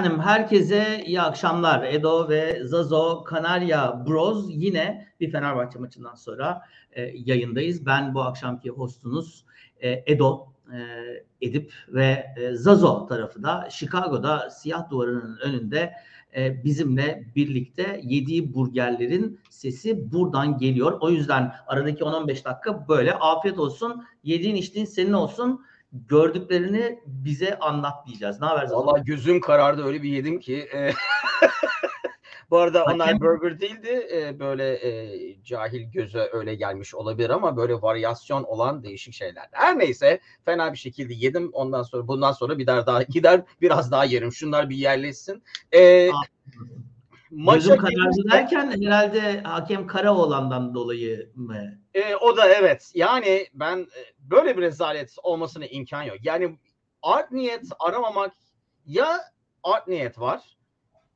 Efendim herkese iyi akşamlar. Edo ve Zazo Kanarya Bros yine bir Fenerbahçe maçından sonra e, yayındayız. Ben bu akşamki hostunuz e, Edo, e, Edip ve e, Zazo tarafı da Chicago'da siyah duvarının önünde e, bizimle birlikte yediği burgerlerin sesi buradan geliyor. O yüzden aradaki 10-15 dakika böyle afiyet olsun. Yediğin içtiğin senin olsun gördüklerini bize anlat diyeceğiz. Ne haber Zazo? Valla gözüm karardı öyle bir yedim ki. E, bu arada onlar burger değildi. E, böyle e, cahil göze öyle gelmiş olabilir ama böyle varyasyon olan değişik şeyler. Her neyse fena bir şekilde yedim. Ondan sonra bundan sonra bir daha daha gider biraz daha yerim. Şunlar bir yerleşsin. E, maça Gözüm karardı derken herhalde hakem Karaoğlan'dan dolayı mı? E, o da evet. Yani ben e, böyle bir rezalet olmasına imkan yok. Yani art niyet aramamak ya art niyet var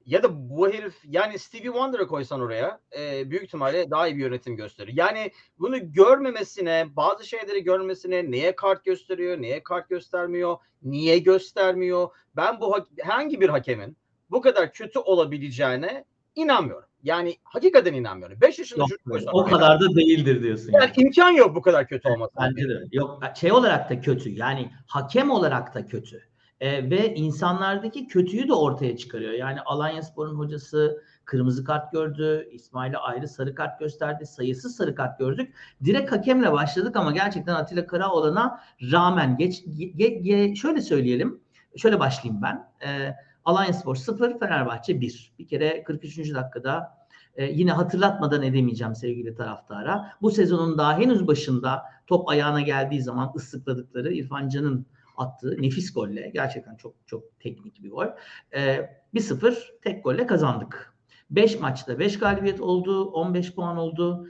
ya da bu herif yani Stevie Wonder'ı koysan oraya e, büyük ihtimalle daha iyi bir yönetim gösterir. Yani bunu görmemesine, bazı şeyleri görmesine neye kart gösteriyor, neye kart göstermiyor, niye göstermiyor. Ben bu hangi bir hakemin bu kadar kötü olabileceğine inanmıyorum. Yani hakikaten inanmıyorum. 5 yaşında Yok, çocuk koysan o kadar da değildir diyorsun. yani imkan yok bu kadar kötü olması. Bence de. Yok şey olarak da kötü. Yani hakem olarak da kötü. Ee, ve insanlardaki kötüyü de ortaya çıkarıyor. Yani Alanya Spor'un hocası kırmızı kart gördü. İsmail'e ayrı sarı kart gösterdi. Sayısız sarı kart gördük. Direkt hakemle başladık ama gerçekten Atilla Karaoğlan'a rağmen geç ge- ge- şöyle söyleyelim. Şöyle başlayayım ben. Ee, Alanya Spor 0, Fenerbahçe 1. Bir kere 43. dakikada e, yine hatırlatmadan edemeyeceğim sevgili taraftara. Bu sezonun daha henüz başında top ayağına geldiği zaman ıslıkladıkları İrfan Can'ın attığı nefis golle gerçekten çok çok teknik bir gol. E, 1-0 tek golle kazandık. 5 maçta 5 galibiyet oldu, 15 puan oldu.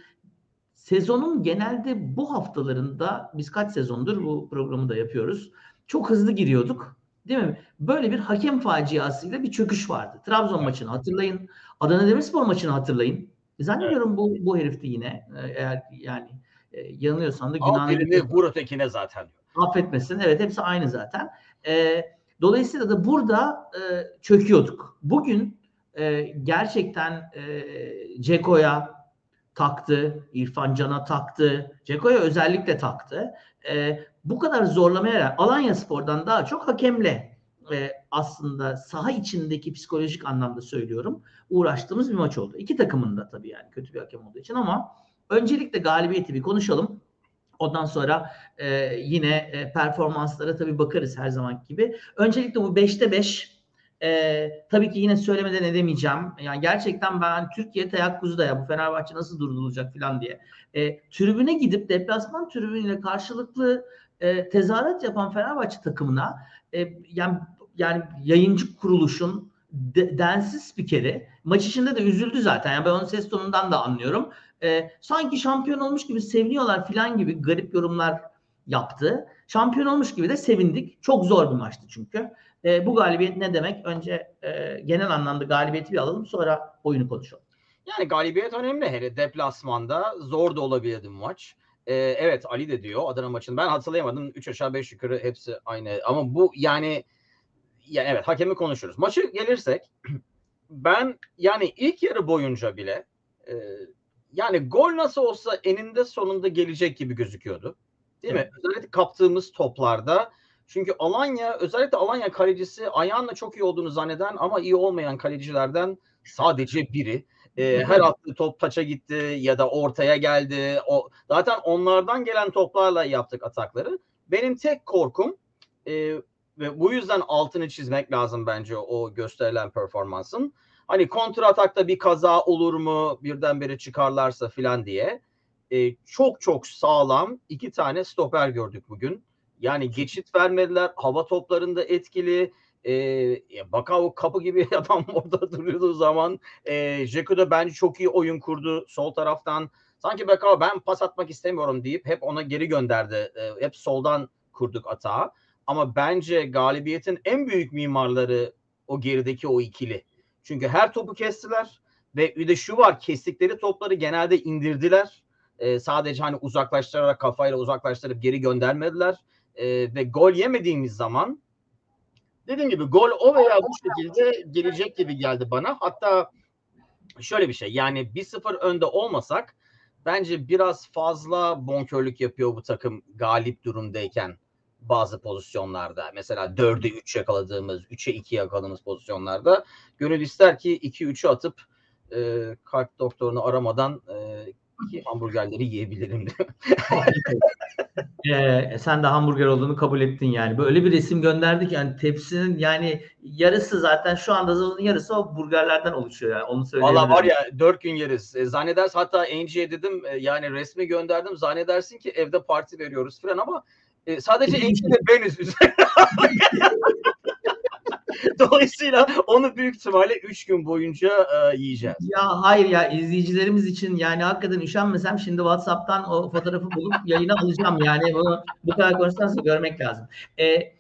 Sezonun genelde bu haftalarında biz kaç sezondur bu programı da yapıyoruz. Çok hızlı giriyorduk. Değil mi? Böyle bir hakem faciasıyla bir çöküş vardı. Trabzon maçını hatırlayın. Adana Demirspor maçını hatırlayın. Zannediyorum bu bu herifti yine. Ee, Eğer yani e, yanılıyorsam da Al günahını birini vur ötekine zaten. affetmesin. Evet hepsi aynı zaten. Ee, dolayısıyla da burada e, çöküyorduk. Bugün e, gerçekten e, Ceko'ya taktı, İrfan Can'a taktı, Ceko'ya özellikle taktı. E, bu kadar zorlamaya Alanya Spor'dan daha çok hakemle e, aslında saha içindeki psikolojik anlamda söylüyorum uğraştığımız bir maç oldu. İki takımın da tabii yani kötü bir hakem olduğu için ama öncelikle galibiyeti bir konuşalım. Ondan sonra e, yine e, performanslara tabii bakarız her zaman gibi. Öncelikle bu 5'te 5 e, tabii ki yine söylemeden edemeyeceğim. Yani gerçekten ben Türkiye teyakkuzu ya bu Fenerbahçe nasıl durdurulacak falan diye. E, tribüne gidip deplasman tribünüyle karşılıklı e, tezahürat yapan Fenerbahçe takımına e, yani yani yayıncı kuruluşun de, densiz spikeri maç içinde de üzüldü zaten. Yani ben onun ses tonundan da anlıyorum. E, sanki şampiyon olmuş gibi seviniyorlar falan gibi garip yorumlar yaptı. Şampiyon olmuş gibi de sevindik. Çok zor bir maçtı çünkü. E, bu galibiyet ne demek? Önce e, genel anlamda galibiyeti bir alalım sonra oyunu konuşalım. Yani galibiyet önemli. Hele deplasmanda zor da olabilirdi maç. Ee, evet Ali de diyor Adana maçını. Ben hatırlayamadım. 3 aşağı 5 yukarı hepsi aynı. Ama bu yani ya evet hakemi konuşuruz. Maçı gelirsek ben yani ilk yarı boyunca bile e, yani gol nasıl olsa eninde sonunda gelecek gibi gözüküyordu. Değil mi? Özellikle kaptığımız toplarda çünkü Alanya özellikle Alanya kalecisi ayağınla çok iyi olduğunu zanneden ama iyi olmayan kalecilerden sadece biri. E, her attığı top taça gitti ya da ortaya geldi. O zaten onlardan gelen toplarla yaptık atakları. Benim tek korkum e, ve bu yüzden altını çizmek lazım bence o gösterilen performansın. Hani kontra atakta bir kaza olur mu birdenbire çıkarlarsa filan diye. E, çok çok sağlam iki tane stoper gördük bugün. Yani geçit vermediler. Hava toplarında etkili. E, Bakao kapı gibi adam orada duruyordu zaman. E, Jeko da bence çok iyi oyun kurdu sol taraftan. Sanki Bakao ben pas atmak istemiyorum deyip hep ona geri gönderdi. E, hep soldan kurduk atağı. Ama bence galibiyetin en büyük mimarları o gerideki o ikili. Çünkü her topu kestiler ve bir de şu var kestikleri topları genelde indirdiler. E, sadece hani uzaklaştırarak kafayla uzaklaştırıp geri göndermediler. E, ve gol yemediğimiz zaman dediğim gibi gol o veya bu şekilde gelecek gibi geldi bana. Hatta şöyle bir şey yani 1-0 önde olmasak bence biraz fazla bonkörlük yapıyor bu takım galip durumdayken bazı pozisyonlarda. Mesela 4'e 3 yakaladığımız, 3'e 2 yakaladığımız pozisyonlarda gönül ister ki 2-3'ü atıp e, kalp doktorunu aramadan e, hamburgerleri yiyebilirim diyor. Ee, sen de hamburger olduğunu kabul ettin yani. Böyle bir resim gönderdik yani tepsinin yani yarısı zaten şu anda Zazo'nun yarısı o burgerlerden oluşuyor yani onu söyleyebilirim. Valla var ya dört gün yeriz. E, zannedersin hatta Angie'ye dedim e, yani resmi gönderdim. Zannedersin ki evde parti veriyoruz falan ama e, sadece Angie ile beniz üzerine. Dolayısıyla onu büyük ihtimalle 3 gün boyunca e, yiyeceğiz. Ya hayır ya izleyicilerimiz için yani hakikaten üşenmesem şimdi WhatsApp'tan o fotoğrafı bulup yayına alacağım yani bunu bu kadar konuştuktan sonra görmek lazım. Ee,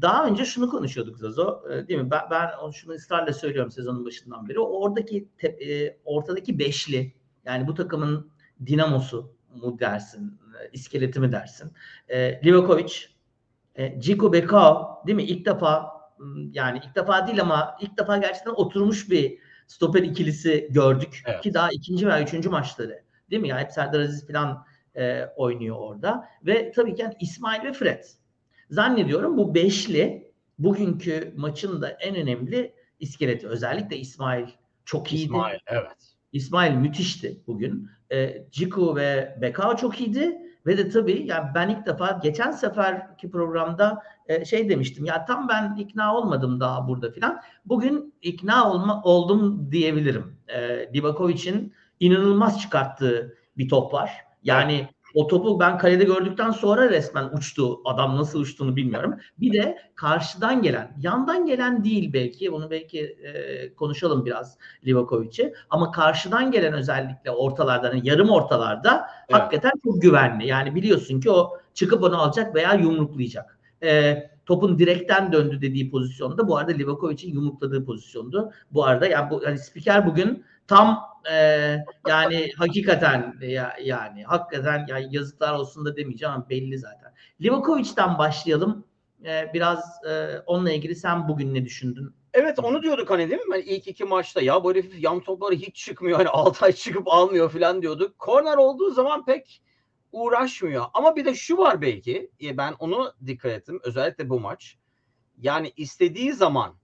daha önce şunu konuşuyorduk Zazo e, değil mi? Ben, ben şunu ısrarla söylüyorum sezonun başından beri. Oradaki te, e, ortadaki beşli yani bu takımın dinamosu mu dersin, e, iskeleti mi dersin? E, Livakovic, e, Ciku Bekao değil mi? İlk defa yani ilk defa değil ama ilk defa gerçekten oturmuş bir stoper ikilisi gördük. Evet. Ki daha ikinci veya üçüncü maçları. Değil mi? Yani hep Serdar Aziz falan e, oynuyor orada. Ve tabii ki yani İsmail ve Fred. Zannediyorum bu beşli bugünkü maçın da en önemli iskeleti. Özellikle İsmail çok iyiydi. İsmail evet. İsmail müthişti bugün. E, Ciku ve Bekao çok iyiydi. Ve de tabii yani ben ilk defa geçen seferki programda e, şey demiştim. Ya tam ben ikna olmadım daha burada filan. Bugün ikna olma oldum diyebilirim. E, Divakovic'in inanılmaz çıkarttığı bir top var. Yani o topu ben kalede gördükten sonra resmen uçtu. Adam nasıl uçtuğunu bilmiyorum. Bir de karşıdan gelen, yandan gelen değil belki. Bunu belki e, konuşalım biraz Livakovic'i. Ama karşıdan gelen özellikle ortalardan, yani yarım ortalarda Evet. hakikaten çok güvenli. Yani biliyorsun ki o çıkıp onu alacak veya yumruklayacak. E, topun direkten döndü dediği pozisyonda bu arada Livakovic'in yumrukladığı pozisyondu. Bu arada yani bu hani spiker bugün tam e, yani hakikaten ya, yani hakikaten yani yazıklar olsun da demeyeceğim ama belli zaten. Livakovic'ten başlayalım. E, biraz e, onunla ilgili sen bugün ne düşündün? Evet onu diyorduk hani değil mi? Hani ilk iki maçta ya bu herif yan topları hiç çıkmıyor. Hani Altay çıkıp almıyor falan diyorduk. Korner olduğu zaman pek uğraşmıyor. Ama bir de şu var belki. e, Ben onu dikkat ettim. Özellikle bu maç. Yani istediği zaman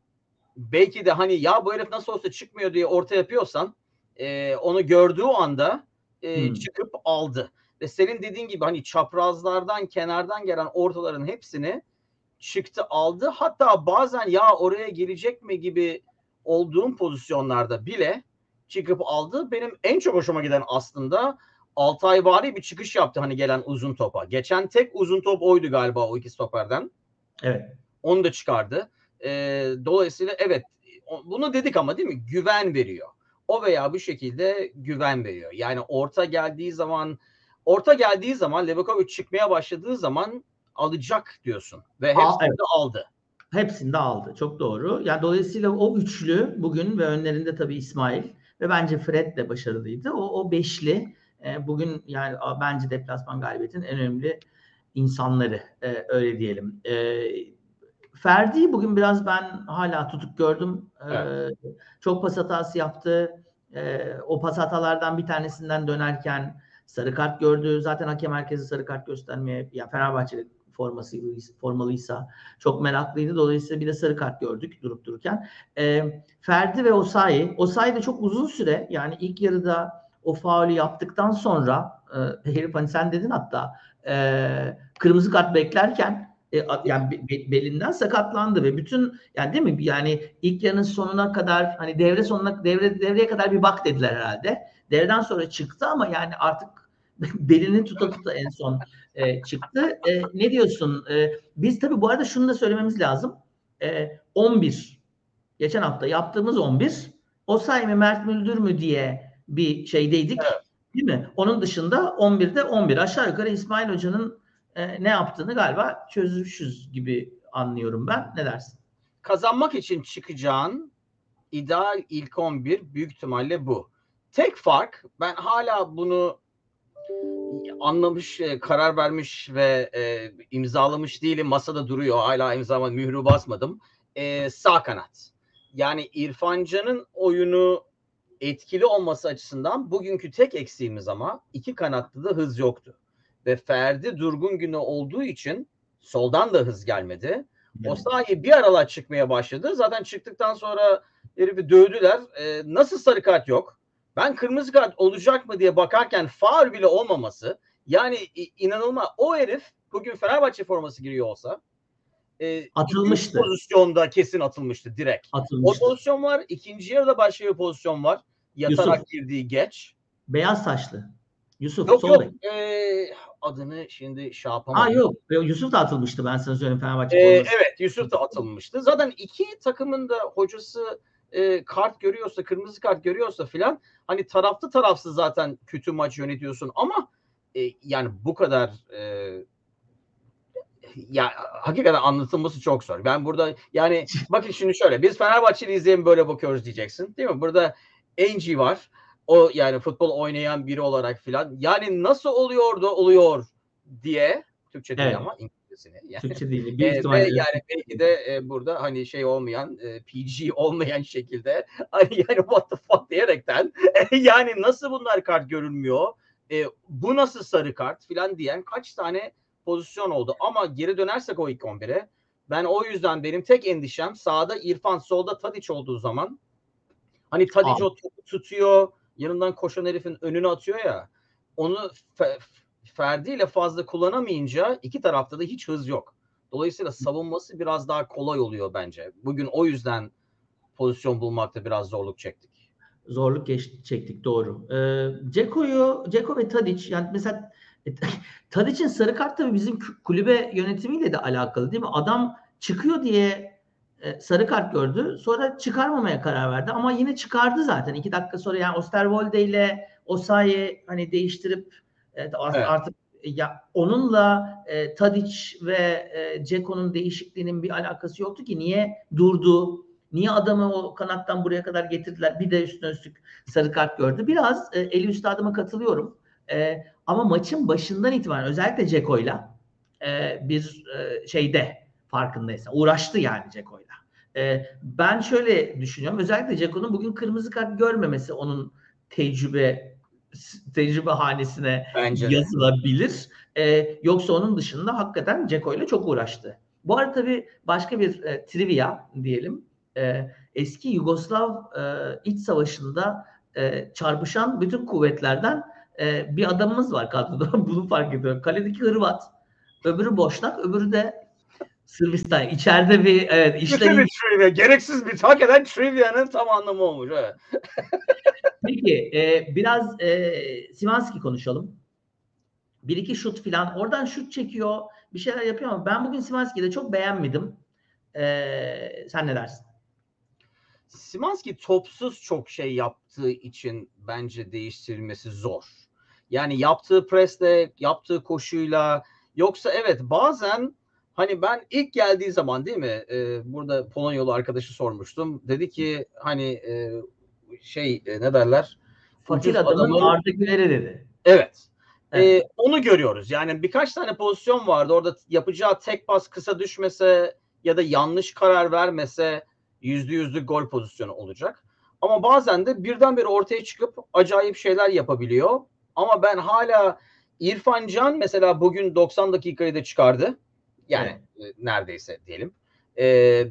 belki de hani ya bu herif nasıl olsa çıkmıyor diye orta yapıyorsan e, onu gördüğü anda e, Hmm. çıkıp aldı. Ve senin dediğin gibi hani çaprazlardan kenardan gelen ortaların hepsini çıktı aldı. Hatta bazen ya oraya gelecek mi gibi olduğum pozisyonlarda bile çıkıp aldı. Benim en çok hoşuma giden aslında Altay vari bir çıkış yaptı hani gelen uzun topa. Geçen tek uzun top oydu galiba o iki stoperden. Evet. Onu da çıkardı. Ee, dolayısıyla evet bunu dedik ama değil mi? Güven veriyor. O veya bu şekilde güven veriyor. Yani orta geldiği zaman orta geldiği zaman Levakovic çıkmaya başladığı zaman alacak diyorsun. Ve hepsini Aa, evet. de aldı. Hepsini de aldı. Çok doğru. Yani dolayısıyla o üçlü bugün ve önlerinde tabii İsmail ve bence Fred de başarılıydı. O, o beşli e, bugün yani bence deplasman galibiyetinin en önemli insanları e, öyle diyelim. E, Ferdi bugün biraz ben hala tutuk gördüm. E, Çok pas hatası yaptı. E, o pas hatalardan bir tanesinden dönerken sarı kart gördü. Zaten hakem herkese sarı kart göstermeye ya Fenerbahçe forması formalıysa çok meraklıydı. Dolayısıyla bir de sarı kart gördük durup dururken. E, Ferdi ve Osayi. Osayi de çok uzun süre yani ilk yarıda o faulü yaptıktan sonra e, herif hani sen dedin hatta e, kırmızı kart beklerken e, yani be- be- belinden sakatlandı ve bütün yani değil mi yani ilk yarının sonuna kadar hani devre sonuna devre devreye kadar bir bak dediler herhalde. Devreden sonra çıktı ama yani artık belini tuta tuta en son e, çıktı. E, ne diyorsun? E, biz tabii bu arada şunu da söylememiz lazım. E, 11 geçen hafta yaptığımız 11 Osay mı Mert Müldür mü diye bir şeydeydik. Evet. Değil mi? Onun dışında 11'de 11. Aşağı yukarı İsmail Hoca'nın e, ne yaptığını galiba çözmüşüz gibi anlıyorum ben. Ne dersin? Kazanmak için çıkacağın ideal ilk 11 büyük ihtimalle bu. Tek fark ben hala bunu anlamış, e, karar vermiş ve e, imzalamış değilim. Masada duruyor. Hala imzama mührü basmadım. e, sağ kanat. Yani İrfan Can'ın oyunu etkili olması açısından bugünkü tek eksiğimiz ama iki kanatta da hız yoktu. Ve Ferdi durgun günü olduğu için soldan da hız gelmedi. O sahaya bir aralar çıkmaya başladı. Zaten çıktıktan sonra herifi dövdüler. Ee, nasıl sarı kart yok? Ben kırmızı kart olacak mı diye bakarken faul bile olmaması yani inanılmaz. O herif bugün Fenerbahçe forması giriyor olsa e, atılmıştı. Pozisyonda kesin atılmıştı direkt. Atılmıştı. O pozisyon var. İkinci yarıda başka bir pozisyon var. Yatarak Yusuf. girdiği geç. Beyaz saçlı. Yusuf yok, yok. Ee, adını şimdi şey yapamadım. Aa yok. Yusuf da atılmıştı ben sana söyleyeyim Fenerbahçe. Ee, evet Yusuf da atılmıştı. Zaten iki takımın da hocası e, kart görüyorsa, kırmızı kart görüyorsa filan hani taraflı tarafsız zaten kötü maç yönetiyorsun ama e, yani bu kadar e, ya hakikaten anlatılması çok zor. Ben burada yani bakın şimdi şöyle biz Fenerbahçe'yi izleyen böyle bakıyoruz diyeceksin. Değil mi? Burada Enci var. O yani futbol oynayan biri olarak filan. Yani nasıl oluyor da oluyor diye Türkçe değil evet. ama İngilizcesini. Yani. Türkçe değil. Bir e, ve yani belki de e, burada hani şey olmayan e, PG olmayan şekilde hani yani what the fuck diyerekten e, yani nasıl bunlar kart görünmüyor? E, bu nasıl sarı kart filan diyen kaç tane pozisyon oldu. Ama geri dönersek o ilk 11'e ben o yüzden benim tek endişem sağda İrfan solda Tadiç olduğu zaman hani Tadiç o topu tutuyor yanından koşan herifin önüne atıyor ya onu fe, Ferdi ile fazla kullanamayınca iki tarafta da hiç hız yok. Dolayısıyla savunması biraz daha kolay oluyor bence. Bugün o yüzden pozisyon bulmakta biraz zorluk çektik. Zorluk geç, çektik doğru. Ee, Ceko'yu, Ceko ve Tadic yani mesela e, Tadic'in sarı kart tabii bizim kulübe yönetimiyle de alakalı değil mi? Adam çıkıyor diye e, sarı kart gördü. Sonra çıkarmamaya karar verdi ama yine çıkardı zaten. iki dakika sonra yani Osterwolde ile Osayi hani değiştirip evet, evet. artık ya onunla e, Tadic ve e, Ceko'nun değişikliğinin bir alakası yoktu ki. Niye durdu? Niye adamı o kanattan buraya kadar getirdiler? Bir de üstüne üstlük sarı kart gördü. Biraz e, Eli Üstad'ıma katılıyorum. E, ama maçın başından itibaren özellikle Ceko'yla e, bir e, şeyde farkındaysa uğraştı yani Ceko'yla. E, ben şöyle düşünüyorum. Özellikle Ceko'nun bugün kırmızı kart görmemesi onun tecrübe tecrübe hanesine Bence yazılabilir. E, yoksa onun dışında hakikaten Ceko ile çok uğraştı. Bu arada tabii başka bir e, trivia diyelim. E, eski Yugoslav e, iç savaşında e, çarpışan bütün kuvvetlerden e, bir adamımız var kadroda. Bunu fark ediyorum. Kaledeki Hırvat. Öbürü Boşnak. Öbürü de Sırbistan. İçeride bir evet işte bir trivia. Gereksiz bir hak eden trivia'nın tam anlamı olmuş. Evet. Peki e, biraz e, Simanski konuşalım. Bir iki şut filan. Oradan şut çekiyor. Bir şeyler yapıyor ama ben bugün Simanski'yi de çok beğenmedim. E, sen ne dersin? Simanski topsuz çok şey yaptığı için bence değiştirilmesi zor. Yani yaptığı presle, yaptığı koşuyla yoksa evet bazen hani ben ilk geldiği zaman değil mi e, burada Polonyalı arkadaşı sormuştum. Dedi ki hani e, şey e, ne derler? Fakir adamın adamı... Arda Güler'i dedi. Evet. evet. E, onu görüyoruz. Yani birkaç tane pozisyon vardı. Orada yapacağı tek pas kısa düşmese ya da yanlış karar vermese yüzde yüzlük gol pozisyonu olacak. Ama bazen de birdenbire ortaya çıkıp acayip şeyler yapabiliyor. Ama ben hala İrfan Can mesela bugün 90 dakikayı da çıkardı. Yani evet. E, neredeyse diyelim. Ee,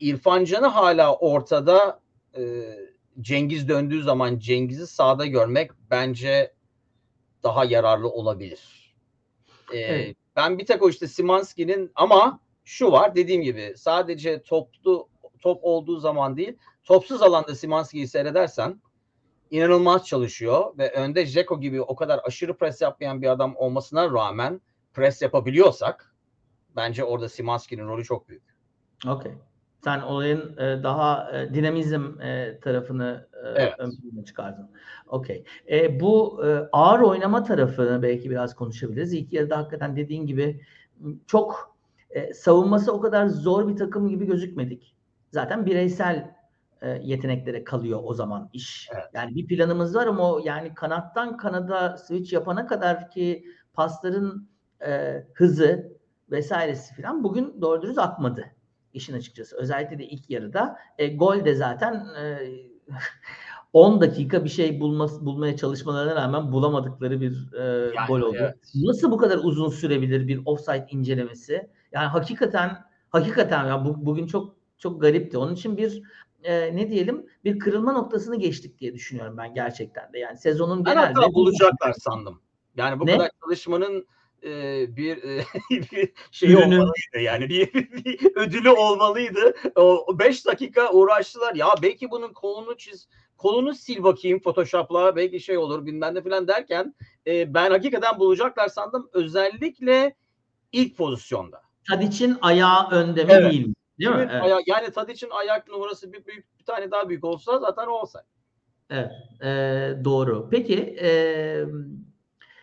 İrfan Can'ı hala ortada e, Cengiz döndüğü zaman Cengiz'i sağda görmek bence daha yararlı olabilir. Ee, evet. Ben bir tek o işte Simanski'nin ama şu var dediğim gibi sadece toplu top olduğu zaman değil topsuz alanda Simanski'yi seyredersen inanılmaz çalışıyor ve önde Jeko gibi o kadar aşırı pres yapmayan bir adam olmasına rağmen pres yapabiliyorsak bence orada Simanski'nin rolü çok büyük. Okey. Sen olayın e, daha e, dinamizm e, tarafını evet. ön plana çıkardın. Okey. E, bu e, ağır oynama tarafını belki biraz konuşabiliriz. İlk yarıda hakikaten dediğin gibi çok e, savunması o kadar zor bir takım gibi gözükmedik. Zaten bireysel e, yeteneklere kalıyor o zaman iş. Evet. Yani bir planımız var ama o yani kanattan kanada switch yapana kadar ki pasların e, hızı vesairesi falan bugün doğru dürüst akmadı. işin açıkçası. Özellikle de ilk yarıda. E, gol de zaten e, 10 dakika bir şey bulması, bulmaya çalışmalarına rağmen bulamadıkları bir e, Yani, gol oldu. evet. Nasıl bu kadar uzun sürebilir bir offside incelemesi? Yani hakikaten hakikaten ya bu, bugün çok çok garipti. Onun için bir e, ne diyelim bir kırılma noktasını geçtik diye düşünüyorum ben gerçekten de. Yani sezonun Ben genelde bulacaklar sandım. Yani bu Ne? kadar çalışmanın e, bir, e, bir şeyi Ürünü. olmalıydı. Yani bir, bir ödülü olmalıydı. O 5 dakika uğraştılar. Ya belki bunun kolunu çiz, kolunu sil bakayım Photoshop'la belki şey olur bilmem ne falan derken e, ben hakikaten bulacaklar sandım. Özellikle ilk pozisyonda. Tadic'in ayağı önde mi Evet. değil mi? Değil mi? Evet. aya- yani Tadic'in ayak numarası bir, büyük, bir tane daha büyük olsa zaten o olsa. Evet, e, doğru. Peki, e,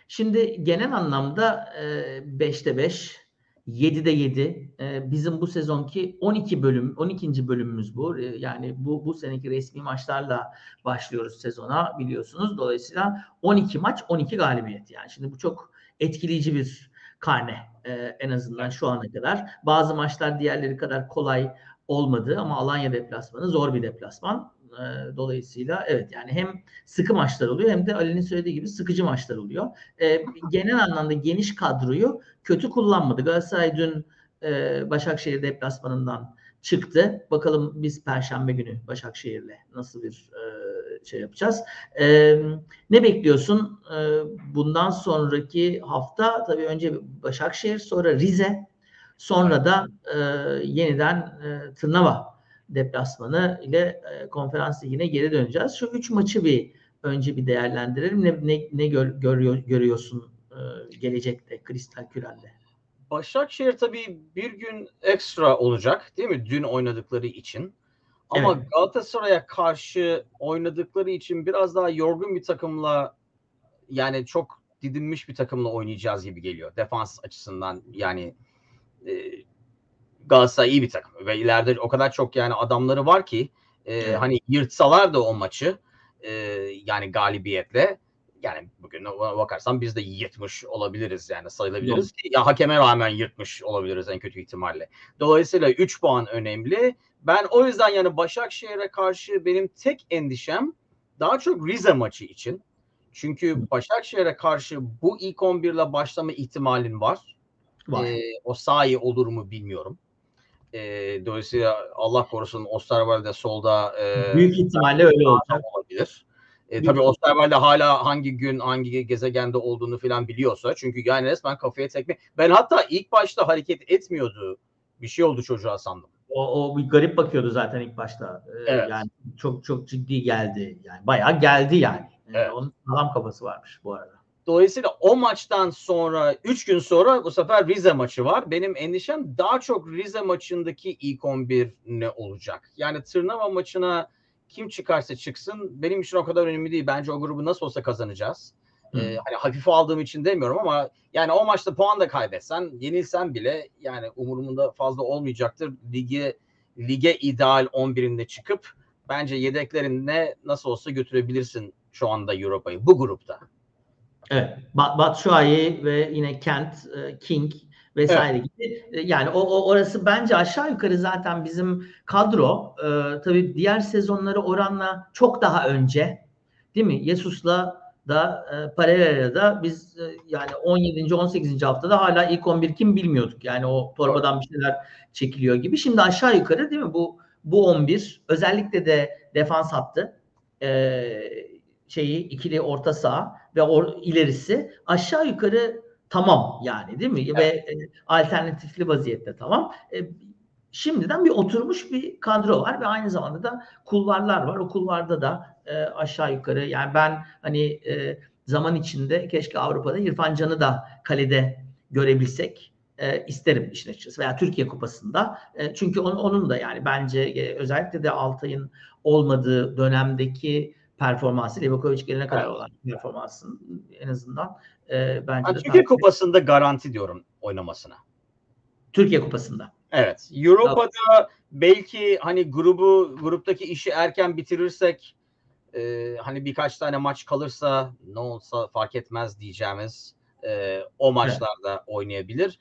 şimdi genel anlamda e, 5'te 5, 7'de 7. E, bizim bu sezonki 12 bölüm, 12. bölümümüz bu. E, yani bu bu seneki resmi maçlarla başlıyoruz sezona biliyorsunuz. Dolayısıyla 12 maç, 12 galibiyet. Yani şimdi bu çok etkileyici bir karne e, en azından şu ana kadar. Bazı maçlar diğerleri kadar kolay olmadı ama Alanya deplasmanı zor bir deplasman. E, dolayısıyla evet yani hem sıkı maçlar oluyor hem de Ali'nin söylediği gibi sıkıcı maçlar oluyor. E, genel anlamda geniş kadroyu kötü kullanmadı. Galatasaray dün e, Başakşehir deplasmanından çıktı. Bakalım biz Perşembe günü Başakşehir'le nasıl bir e, şey yapacağız. E, ne bekliyorsun? E, bundan sonraki hafta tabii önce Başakşehir sonra Rize sonra da e, yeniden e, Tırnava deplasmanı ile e, konferans ligine geri döneceğiz. Şu üç maçı bir önce bir değerlendirelim. Ne, ne, ne gör, görüyor, görüyorsun e, gelecekte Kristal Kürel'de? Başakşehir tabii bir gün ekstra olacak değil mi? Dün oynadıkları için. Ama Evet. Galatasaray'a karşı oynadıkları için biraz daha yorgun bir takımla yani çok didinmiş bir takımla oynayacağız gibi geliyor. Defans açısından yani e, Galatasaray iyi bir takım ve ileride o kadar çok yani adamları var ki e, Evet. hani yırtsalar da o maçı e, yani galibiyetle yani bugün bakarsan biz de yırtmış olabiliriz yani sayılabiliriz ki ya hakeme rağmen yırtmış olabiliriz en kötü ihtimalle. Dolayısıyla 3 puan önemli. Ben o yüzden yani Başakşehir'e karşı benim tek endişem daha çok Rize maçı için. Çünkü Başakşehir'e karşı bu ilk 11 ile başlama ihtimalin var. Var. Ee, o sahi olur mu bilmiyorum. Ee, dolayısıyla Allah korusun Osterwalde solda e, Büyük ihtimalle öyle olacak. olabilir. E, tabii Osterwalde hala hangi gün hangi gezegende olduğunu falan biliyorsa çünkü yani resmen kafaya tekme. Ben hatta ilk başta hareket etmiyordu. Bir şey oldu çocuğa sandım. O, o bir garip bakıyordu zaten ilk başta. Ee, Evet. Yani çok çok ciddi geldi. Yani bayağı geldi yani. Ee, Evet. Onun sağlam kafası varmış bu arada. Dolayısıyla o maçtan sonra 3 gün sonra bu sefer Rize maçı var. Benim endişem daha çok Rize maçındaki ilk 11 ne olacak? Yani Tırnava maçına kim çıkarsa çıksın benim için o kadar önemli değil. Bence o grubu nasıl olsa kazanacağız. Hı. Ee, hani hafife aldığım için demiyorum ama yani o maçta puan da kaybetsen, yenilsen bile yani umurumda fazla olmayacaktır. Lige lige ideal 11'inde çıkıp bence yedeklerine nasıl olsa götürebilirsin şu anda Europa'yı bu grupta. Evet. Ba- Batshuayi ve yine Kent, e, King vesaire gibi. E, Yani o, o orası bence aşağı yukarı zaten bizim kadro e, tabii diğer sezonları oranla çok daha önce değil mi? Yesus'la da e, Pereira'yla da biz e, yani 17. 18. haftada hala ilk 11 kim bilmiyorduk. Yani o torbadan bir şeyler çekiliyor gibi. Şimdi aşağı yukarı değil mi? Bu bu 11 özellikle de defans hattı e, şeyi ikili orta saha ve or, ilerisi aşağı yukarı tamam yani değil mi? Ve e, alternatifli vaziyette tamam. E, şimdiden bir oturmuş bir kadro var ve aynı zamanda da kulvarlar var. O kulvarda da e, aşağı yukarı yani ben hani e, zaman içinde keşke Avrupa'da İrfan Can'ı da kalede görebilsek e, isterim işin açıkçası veya Türkiye Kupası'nda. E, çünkü onun, onun da yani bence e, özellikle de Altay'ın olmadığı dönemdeki performansı Livakovic gelene kadar olan performansın en azından e, bence Ben de Türkiye Kupası'nda garanti diyorum oynamasına. Türkiye Kupası'nda. Evet. Avrupa'da belki hani grubu gruptaki işi erken bitirirsek e, hani birkaç tane maç kalırsa ne olsa fark etmez diyeceğimiz e, o maçlarda oynayabilir.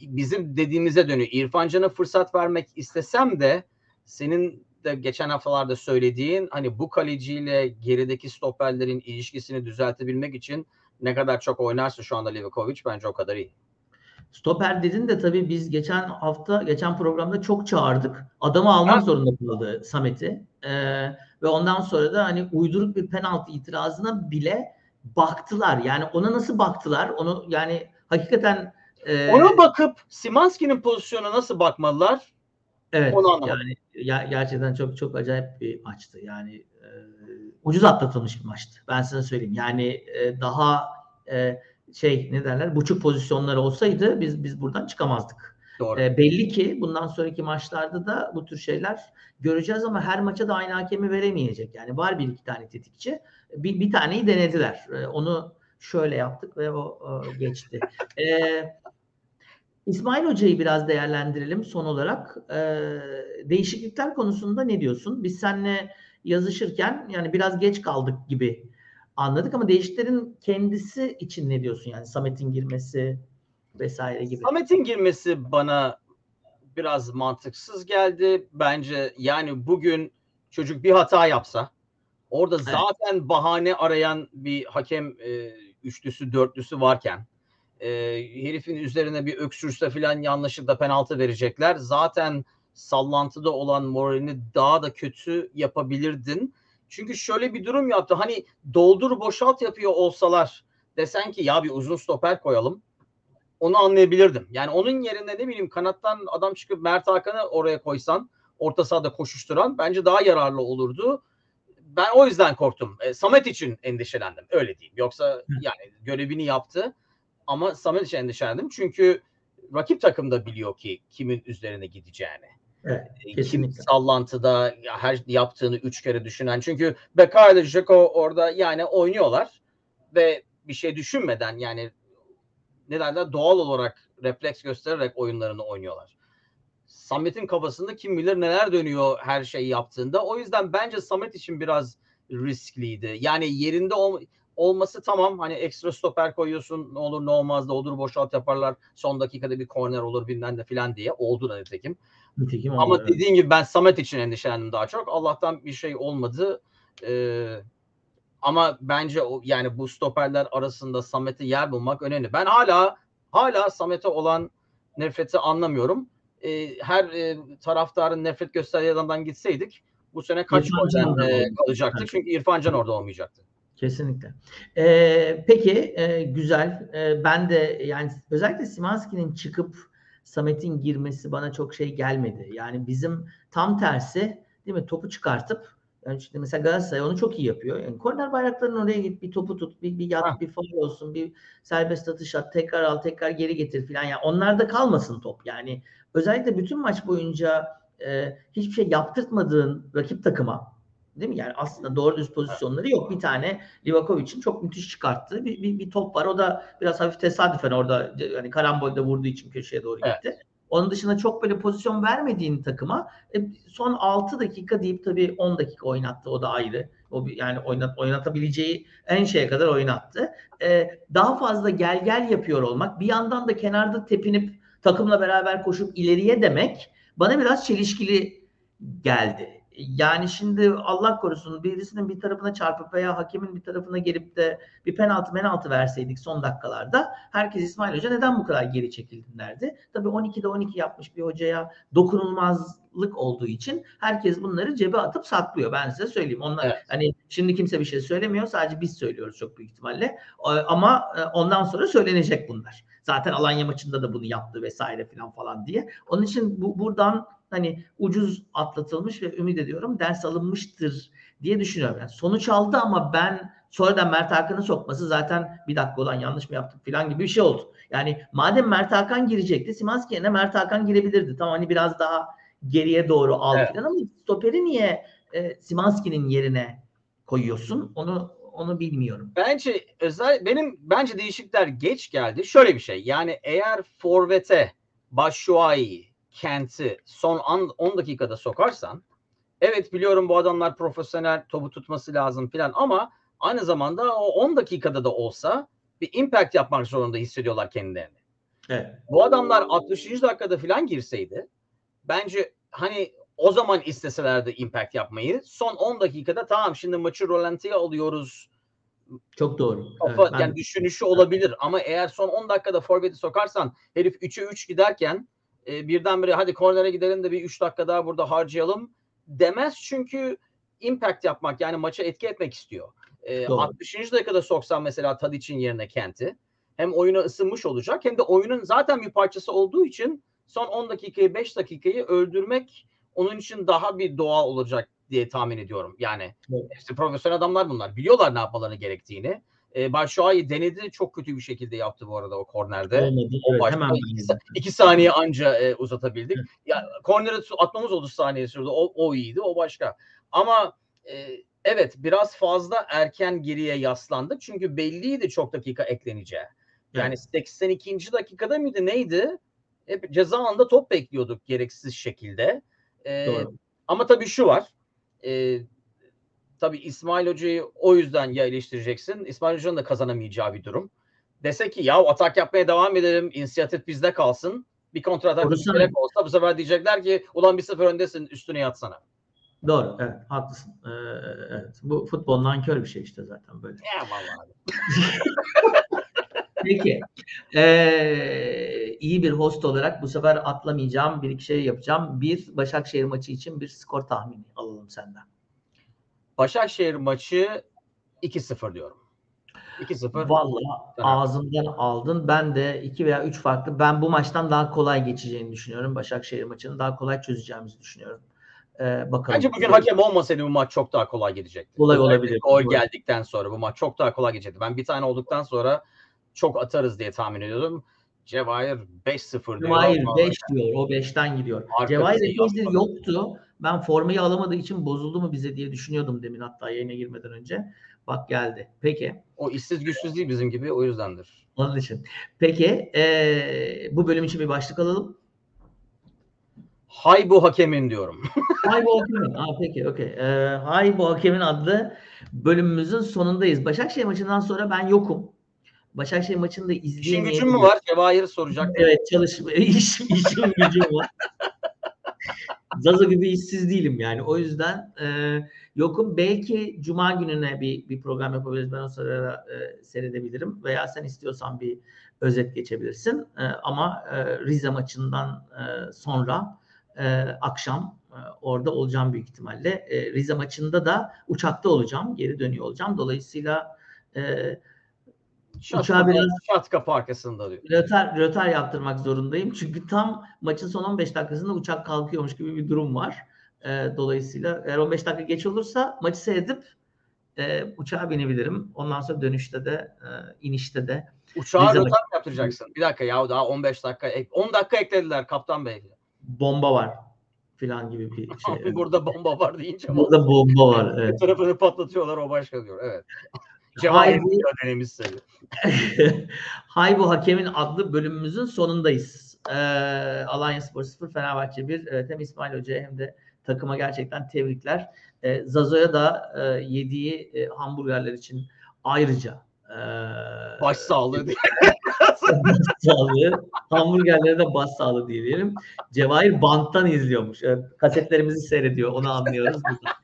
bizim dediğimize dönüyor. İrfan Can'a fırsat vermek istesem de senin de geçen haftalarda söylediğin hani bu kaleciyle gerideki stoperlerin ilişkisini düzeltebilmek için ne kadar çok oynarsa şu anda Livakovic bence o kadar iyi. Stoper dedin de tabii biz geçen hafta, geçen programda çok çağırdık. Adamı almak ha. zorunda kaldı Samet'i. Ee, ve ondan sonra da hani uyduruk bir penaltı itirazına bile baktılar. Yani ona nasıl baktılar? Onu yani hakikaten e... ona bakıp Simanski'nin pozisyonuna nasıl bakmalılar? Evet. Onu anlamadım. Yani ya, gerçekten çok çok acayip bir maçtı. Yani e, ucuz atlatılmış bir maçtı. Ben size söyleyeyim. Yani e, daha e, şey ne derler buçuk pozisyonlar olsaydı biz biz buradan çıkamazdık. Doğru. E, belli ki bundan sonraki maçlarda da bu tür şeyler göreceğiz ama her maça da aynı hakemi veremeyecek. Yani var bir iki tane tetikçi. Bir, bir taneyi denediler. E, onu şöyle yaptık ve o, o geçti. E, İsmail Hoca'yı biraz değerlendirelim son olarak. E, değişiklikler konusunda ne diyorsun? Biz seninle yazışırken yani biraz geç kaldık gibi anladık ama değişiklerin kendisi için ne diyorsun? Yani Samet'in girmesi vesaire gibi. Samet'in girmesi bana biraz mantıksız geldi. Bence yani bugün çocuk bir hata yapsa orada evet. zaten bahane arayan bir hakem e, üçlüsü dörtlüsü varken e, herifin üzerine bir öksürse filan yanlışlıkla penaltı verecekler. Zaten sallantıda olan moralini daha da kötü yapabilirdin. Çünkü şöyle bir durum yaptı. Hani doldur boşalt yapıyor olsalar desen ki ya bir uzun stoper koyalım. Onu anlayabilirdim. Yani onun yerine ne bileyim kanattan adam çıkıp Mert Hakan'ı oraya koysan orta sahada koşuşturan bence daha yararlı olurdu. Ben o yüzden korktum. E, Samet için endişelendim. Öyle diyeyim. Yoksa yani görevini yaptı. Ama Samet için endişelendim. Çünkü rakip takım da biliyor ki kimin üzerine gideceğini. Evet, e, Kim sallantıda her yaptığını üç kere düşünen. Çünkü Bekar ile Jeko orada yani oynuyorlar ve bir şey düşünmeden yani ne derler doğal olarak refleks göstererek oyunlarını oynuyorlar. Samet'in kafasında kim bilir neler dönüyor her şeyi yaptığında. O yüzden bence Samet için biraz riskliydi. Yani yerinde ol, olması tamam. Hani ekstra stoper koyuyorsun ne olur ne olmaz da olur boşalt yaparlar. Son dakikada bir korner olur bilmem de filan diye. Oldu da nitekim. Nitekim Ama oldu, dediğin evet. gibi ben Samet için endişelendim daha çok. Allah'tan bir şey olmadı. Ee, ama bence o, yani bu stoperler arasında Samet'e yer bulmak önemli. Ben hala hala Samet'e olan nefreti anlamıyorum. Ee, her e, taraftarın nefret gösterdiği adamdan gitseydik bu sene kaç golden e, kalacaktı? Evet. Çünkü İrfan Can orada olmayacaktı. Kesinlikle. Ee, peki e, güzel. E, ben de yani özellikle Simanski'nin çıkıp Samet'in girmesi bana çok şey gelmedi. Yani bizim tam tersi değil mi topu çıkartıp yani işte mesela Galatasaray onu çok iyi yapıyor. Yani korner bayraklarının oraya git, bir topu tut, bir, bir yat, ha. bir faul olsun, bir serbest atış at, tekrar al, tekrar geri getir falan. Yani onlarda kalmasın top. Yani özellikle bütün maç boyunca e, hiçbir şey yaptırtmadığın rakip takıma Değil mi? Yani aslında doğru düz pozisyonları yok. Bir tane Livakovic'in çok müthiş çıkarttığı bir, bir, bir top var. O da biraz hafif tesadüfen orada hani karambolde vurduğu için köşeye doğru gitti. Evet. Onun dışında çok böyle pozisyon vermediğin takıma e, son 6 dakika deyip tabii 10 dakika oynattı. O da ayrı. O yani oynat, oynatabileceği en şeye kadar oynattı. Ee, daha fazla gel gel yapıyor olmak, bir yandan da kenarda tepinip takımla beraber koşup ileriye demek bana biraz çelişkili geldi. Yani şimdi Allah korusun birisinin bir tarafına çarpıp veya hakemin bir tarafına gelip de bir penaltı penaltı verseydik son dakikalarda herkes İsmail Hoca neden bu kadar geri çekildin derdi. Tabii 12'de 12 yapmış bir hocaya dokunulmazlık olduğu için herkes bunları cebe atıp saklıyor. Ben size söyleyeyim. Onlar evet. hani şimdi kimse bir şey söylemiyor. Sadece biz söylüyoruz çok büyük ihtimalle. Ama e, ondan sonra söylenecek bunlar. Zaten Alanya maçında da bunu yaptı vesaire falan falan diye. Onun için bu buradan hani ucuz atlatılmış ve ümit ediyorum ders alınmıştır diye düşünüyorum. Yani sonuç aldı ama ben sonradan Mert Hakan'ı sokması zaten bir dakika olan yanlış mı yaptık falan gibi bir şey oldu. Yani madem Mert Hakan girecekti Simanski yerine Mert Hakan girebilirdi. Tamam hani biraz daha geriye doğru al evet. falan ama stoperi niye e, Simanski'nin yerine koyuyorsun? Onu onu bilmiyorum. Bence özel benim bence değişiklikler geç geldi. Şöyle bir şey. Yani eğer forvete Başuay'ı Kent'i son 10 dakikada sokarsan evet biliyorum bu adamlar profesyonel topu tutması lazım filan ama aynı zamanda o 10 dakikada da olsa bir impact yapmak zorunda hissediyorlar kendilerini. Evet. Bu adamlar 60. dakikada falan girseydi bence hani o zaman isteselerdi impact yapmayı son 10 dakikada tamam şimdi maçı rolantiye alıyoruz Çok doğru. kafa Evet, ben- yani düşünüşü olabilir ama eğer son 10 dakikada forveti sokarsan herif 3'e 3 giderken e, birdenbire hadi kornere gidelim de bir 3 dakika daha burada harcayalım demez çünkü impact yapmak yani maça etki etmek istiyor. E, Doğru. 60. dakikada soksan mesela Tadic'in yerine Kent'i hem oyuna ısınmış olacak hem de oyunun zaten bir parçası olduğu için son 10 dakikayı 5 dakikayı öldürmek onun için daha bir doğal olacak diye tahmin ediyorum. Yani Evet. hepsi profesyonel adamlar bunlar. Biliyorlar ne yapmalarını gerektiğini. E, Başuay'ı denedi. Çok kötü bir şekilde yaptı bu arada o kornerde. Olmadı. O Evet, hemen iki, iki saniye anca e, uzatabildik. Ya kornere atmamız oldu saniye sürdü. O, o iyiydi. O başka. Ama e, evet biraz fazla erken geriye yaslandık. Çünkü belliydi çok dakika ekleneceği. Yani 82. dakikada mıydı neydi? Hep ceza anında top bekliyorduk gereksiz şekilde. E, Doğru. ama tabii şu var. E, tabii İsmail Hoca'yı o yüzden ya eleştireceksin. İsmail Hoca'nın da kazanamayacağı bir durum. Dese ki ya atak yapmaya devam edelim. inisiyatif bizde kalsın. Bir kontra atak gerek olsa bu sefer diyecekler ki ulan bir sıfır öndesin üstüne yatsana. Doğru. Evet. Haklısın. Ee, evet. Bu futbol nankör bir şey işte zaten böyle. Ya vallahi. Peki. Ee, iyi bir host olarak bu sefer atlamayacağım. Bir iki şey yapacağım. Bir Başakşehir maçı için bir skor tahmini alalım senden. Başakşehir maçı 2-0 diyorum. 2-0. Vallahi Fener. ağzımdan aldın. Ben de iki veya üç farklı. Ben bu maçtan daha kolay geçeceğini düşünüyorum. Başakşehir maçını daha kolay çözeceğimizi düşünüyorum. Ee, bakalım. Bence bugün hakem olmasaydı bu maç çok daha kolay gidecekti. Kolay olabilir. Gol geldikten sonra bu maç çok daha kolay geçecekti. Ben bir tane olduktan sonra çok atarız diye tahmin ediyordum. Cevahir 5-0 diyor. Cevahir ama 5 diyor. O 5'ten gidiyor. Cevahir iyi epeydir yapmadı. yoktu. Ben formayı alamadığı için bozuldu mu bize diye düşünüyordum demin hatta yayına girmeden önce. Bak geldi. Peki. O işsiz güçsüz değil bizim gibi o yüzdendir. Onun için. Peki. eee, bu bölüm için bir başlık alalım. Hay bu hakemin diyorum. Hay bu hakemin. Aa, peki. Okey. Eee, Hay bu hakemin adlı bölümümüzün sonundayız. Başakşehir maçından sonra ben yokum. Başakşehir maçını da İşin izleyemeyebilirim. gücün mü var? Cevahir'i soracak. Evet çalışma iş, işim gücüm var. Zaza gibi işsiz değilim yani. O yüzden e, yokum. Belki Cuma gününe bir, bir program yapabiliriz. Ben o sırada e, seyredebilirim. Veya sen istiyorsan bir özet geçebilirsin. E, ama e, Rize maçından e, sonra e, akşam e, orada olacağım büyük ihtimalle. E, Rize maçında da uçakta olacağım. Geri dönüyor olacağım. Dolayısıyla e, Şat, Uçağı biraz- şat kapı arkasında diyor. rötar, rötar yaptırmak zorundayım. Çünkü tam maçın son 15 dakikasında uçak kalkıyormuş gibi bir durum var. Ee, dolayısıyla eğer 15 dakika geç olursa maçı seyredip e, uçağa binebilirim. Ondan sonra dönüşte de e, inişte de Uçağa Rize rötar yaptıracaksın? Bir dakika ya daha 15 dakika. ek- 10 dakika eklediler kaptan bey. bomba var filan gibi bir şey. Burada bomba var deyince Burada bomba var. bir Evet. tarafını patlatıyorlar o başka diyor. Evet. Hayır. Cevahir diyor denemiz sayı. Hay bu hakemin adlı bölümümüzün sonundayız. Ee, Alanya Spor 0 Fenerbahçe 1. Evet, hem İsmail Hoca'ya hem de takıma gerçekten tebrikler. Ee, Zazo'ya da e, yediği e, hamburgerler için ayrıca e, Baş sağlığı diye. sağlığı, hamburgerlere de baş sağlığı diyelim. Cevahir banttan izliyormuş. Evet, kasetlerimizi seyrediyor. Onu anlıyoruz. burada.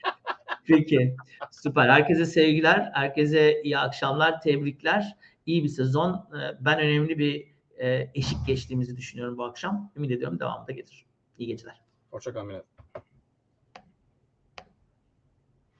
Peki. Süper. Herkese sevgiler. Herkese iyi akşamlar. Tebrikler. İyi bir sezon. Ee, Ben önemli bir e, eşik geçtiğimizi düşünüyorum bu akşam. Ümit ediyorum devamı da gelir. İyi geceler. Hoşçakalın.